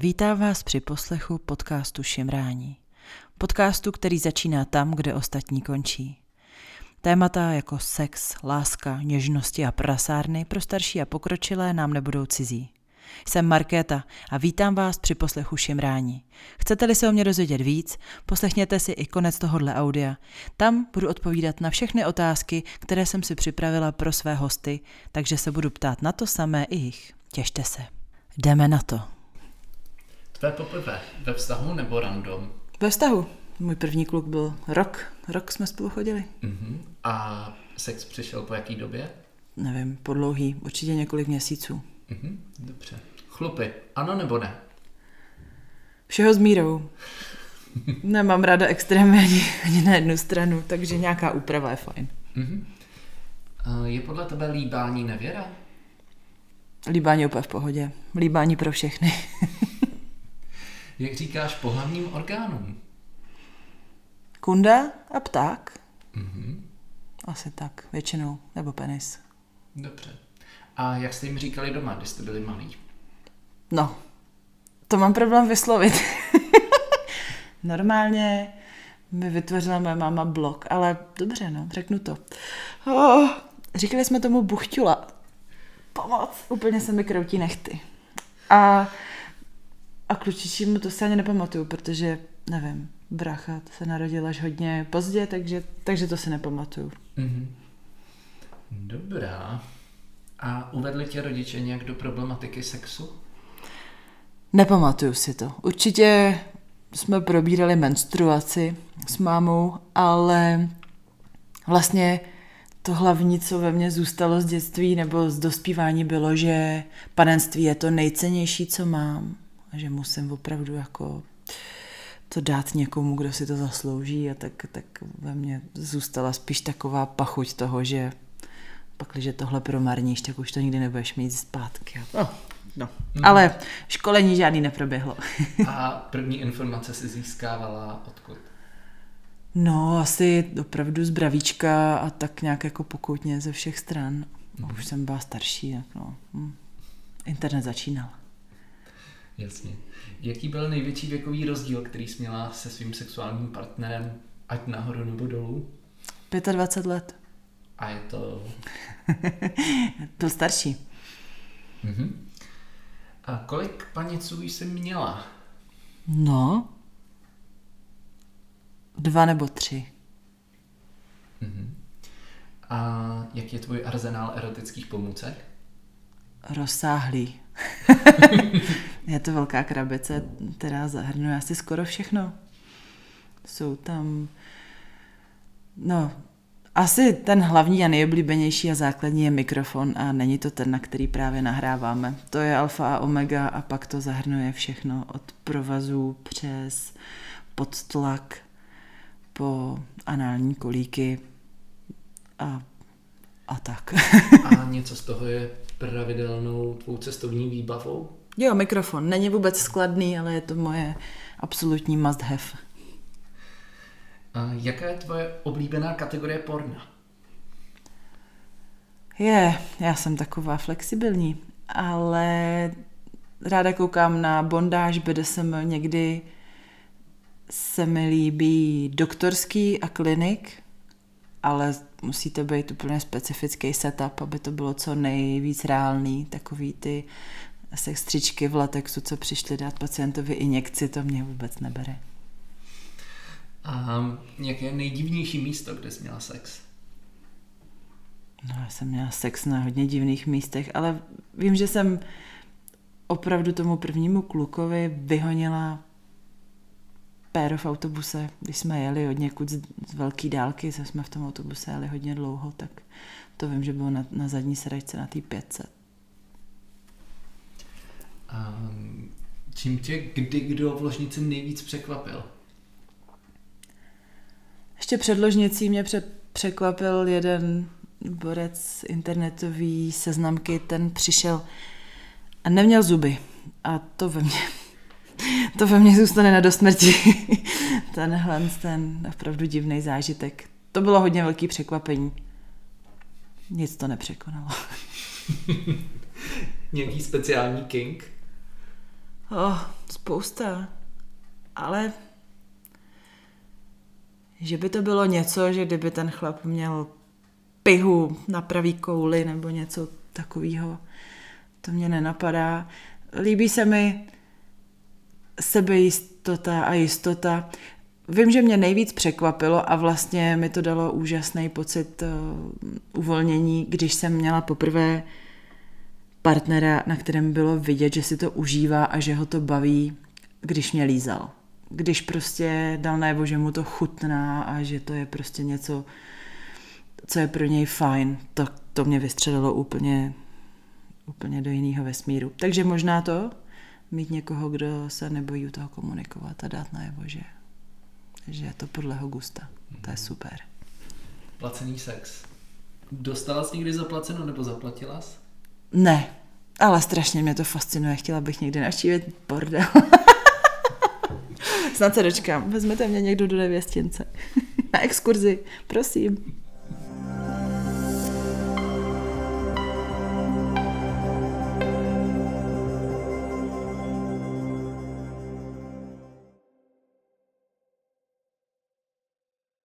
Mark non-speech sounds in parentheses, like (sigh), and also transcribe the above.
Vítám vás při poslechu podcastu Šimrání. Podcastu, který začíná tam, kde ostatní končí. Témata jako sex, láska, něžnosti a prasárny pro starší a pokročilé nám nebudou cizí. Jsem Markéta a vítám vás při poslechu Šimrání. Chcete-li se o mě dozvědět víc, poslechněte si i konec tohohle audia. Tam budu odpovídat na všechny otázky, které jsem si připravila pro své hosty, takže se budu ptát na to samé i jich. Těšte se. Jdeme na to. Tvé poprvé ve vztahu nebo random? Ve vztahu. Můj první kluk byl rok. Rok jsme spolu chodili. Uh-huh. A sex přišel po jaký době? Nevím, po dlouhý, určitě několik měsíců. Uh-huh. Dobře. Chlupy, ano nebo ne? Všeho s mírou. (laughs) Nemám ráda extrémy ani, ani na jednu stranu, takže nějaká úprava je fajn. Uh-huh. Je podle tebe líbání nevěra? Líbání úplně v pohodě. Líbání pro všechny. (laughs) Jak říkáš pohlavním orgánům? Kunda a pták. Mm-hmm. Asi tak, většinou. Nebo penis. Dobře. A jak jste jim říkali doma, když jste byli malí? No, to mám problém vyslovit. (laughs) Normálně mi vytvořila moje máma blog, ale dobře, no, řeknu to. Oh, říkali jsme tomu buchťula. Pomoc, úplně se mi kroutí nechty. A, a klučičímu to se ani nepamatuju, protože, nevím, bracha se narodil až hodně pozdě, takže, takže to si nepamatuju. Mm-hmm. Dobrá. A uvedli tě rodiče nějak do problematiky sexu? Nepamatuju si to. Určitě jsme probírali menstruaci s mámou, ale vlastně to hlavní, co ve mně zůstalo z dětství nebo z dospívání, bylo, že panenství je to nejcennější, co mám. A že musím opravdu jako to dát někomu, kdo si to zaslouží a tak, tak ve mně zůstala spíš taková pachuť toho, že pak, když tohle promarníš, tak už to nikdy nebudeš mít zpátky. No, no. Hmm. Ale školení žádný neproběhlo. a první informace si získávala odkud? No, asi opravdu z bravíčka a tak nějak jako pokoutně ze všech stran. Hmm. Už jsem byla starší, tak no. Hm. Internet začínal. Jasně. Jaký byl největší věkový rozdíl, který jsi měla se svým sexuálním partnerem, ať nahoru nebo dolů? 25 let. A je to... (laughs) byl starší. Uh-huh. A kolik paniců jsi měla? No, dva nebo tři. Uh-huh. A jak je tvůj arzenál erotických pomůcek? Rozsáhlý. (laughs) je to velká krabice, která zahrnuje asi skoro všechno. Jsou tam, no, asi ten hlavní a nejoblíbenější a základní je mikrofon a není to ten, na který právě nahráváme. To je alfa a omega a pak to zahrnuje všechno od provazů přes podtlak po anální kolíky a, a tak. a něco z toho je pravidelnou tvou cestovní výbavou? Jo, mikrofon. Není vůbec skladný, ale je to moje absolutní must have. A jaká je tvoje oblíbená kategorie porna? Je, já jsem taková flexibilní, ale ráda koukám na bondáž, BDSM, někdy se mi líbí doktorský a klinik, ale musí to být úplně specifický setup, aby to bylo co nejvíc reálný. Takový ty sestřičky v latexu, co přišly dát pacientovi injekci, to mě vůbec nebere. A jaké je nejdivnější místo, kde jsi měla sex? No, já jsem měla sex na hodně divných místech, ale vím, že jsem opravdu tomu prvnímu klukovi vyhonila péro v autobuse, když jsme jeli od někud z, z velké dálky, jsme v tom autobuse jeli hodně dlouho, tak to vím, že bylo na, na zadní sedačce na té 500. Um, čím tě kdy kdo v ložnici nejvíc překvapil? Ještě před ložnicí mě pře- překvapil jeden borec internetový seznamky, ten přišel a neměl zuby. A to ve mně, (laughs) to ve mně zůstane na dosmrti. (laughs) Tenhle ten opravdu divný zážitek. To bylo hodně velký překvapení. Nic to nepřekonalo. (laughs) Nějaký speciální king? Oh, spousta. Ale že by to bylo něco, že kdyby ten chlap měl pihu na pravý kouli nebo něco takového, to mě nenapadá. Líbí se mi sebejistota a jistota. Vím, že mě nejvíc překvapilo a vlastně mi to dalo úžasný pocit uh, uvolnění, když jsem měla poprvé partnera, na kterém bylo vidět, že si to užívá a že ho to baví, když mě lízal. Když prostě dal najevo, že mu to chutná a že to je prostě něco, co je pro něj fajn, to, to mě vystřelilo úplně, úplně do jiného vesmíru. Takže možná to, mít někoho, kdo se nebojí u toho komunikovat a dát najevo, že, že je to podle ho gusta. To je super. Placený sex. Dostala jsi někdy zaplaceno nebo zaplatila jsi? Ne, ale strašně mě to fascinuje. Chtěla bych někdy navštívit bordel. (laughs) Snad se dočkám. Vezmete mě někdo do nevěstince. (laughs) Na exkurzi, prosím.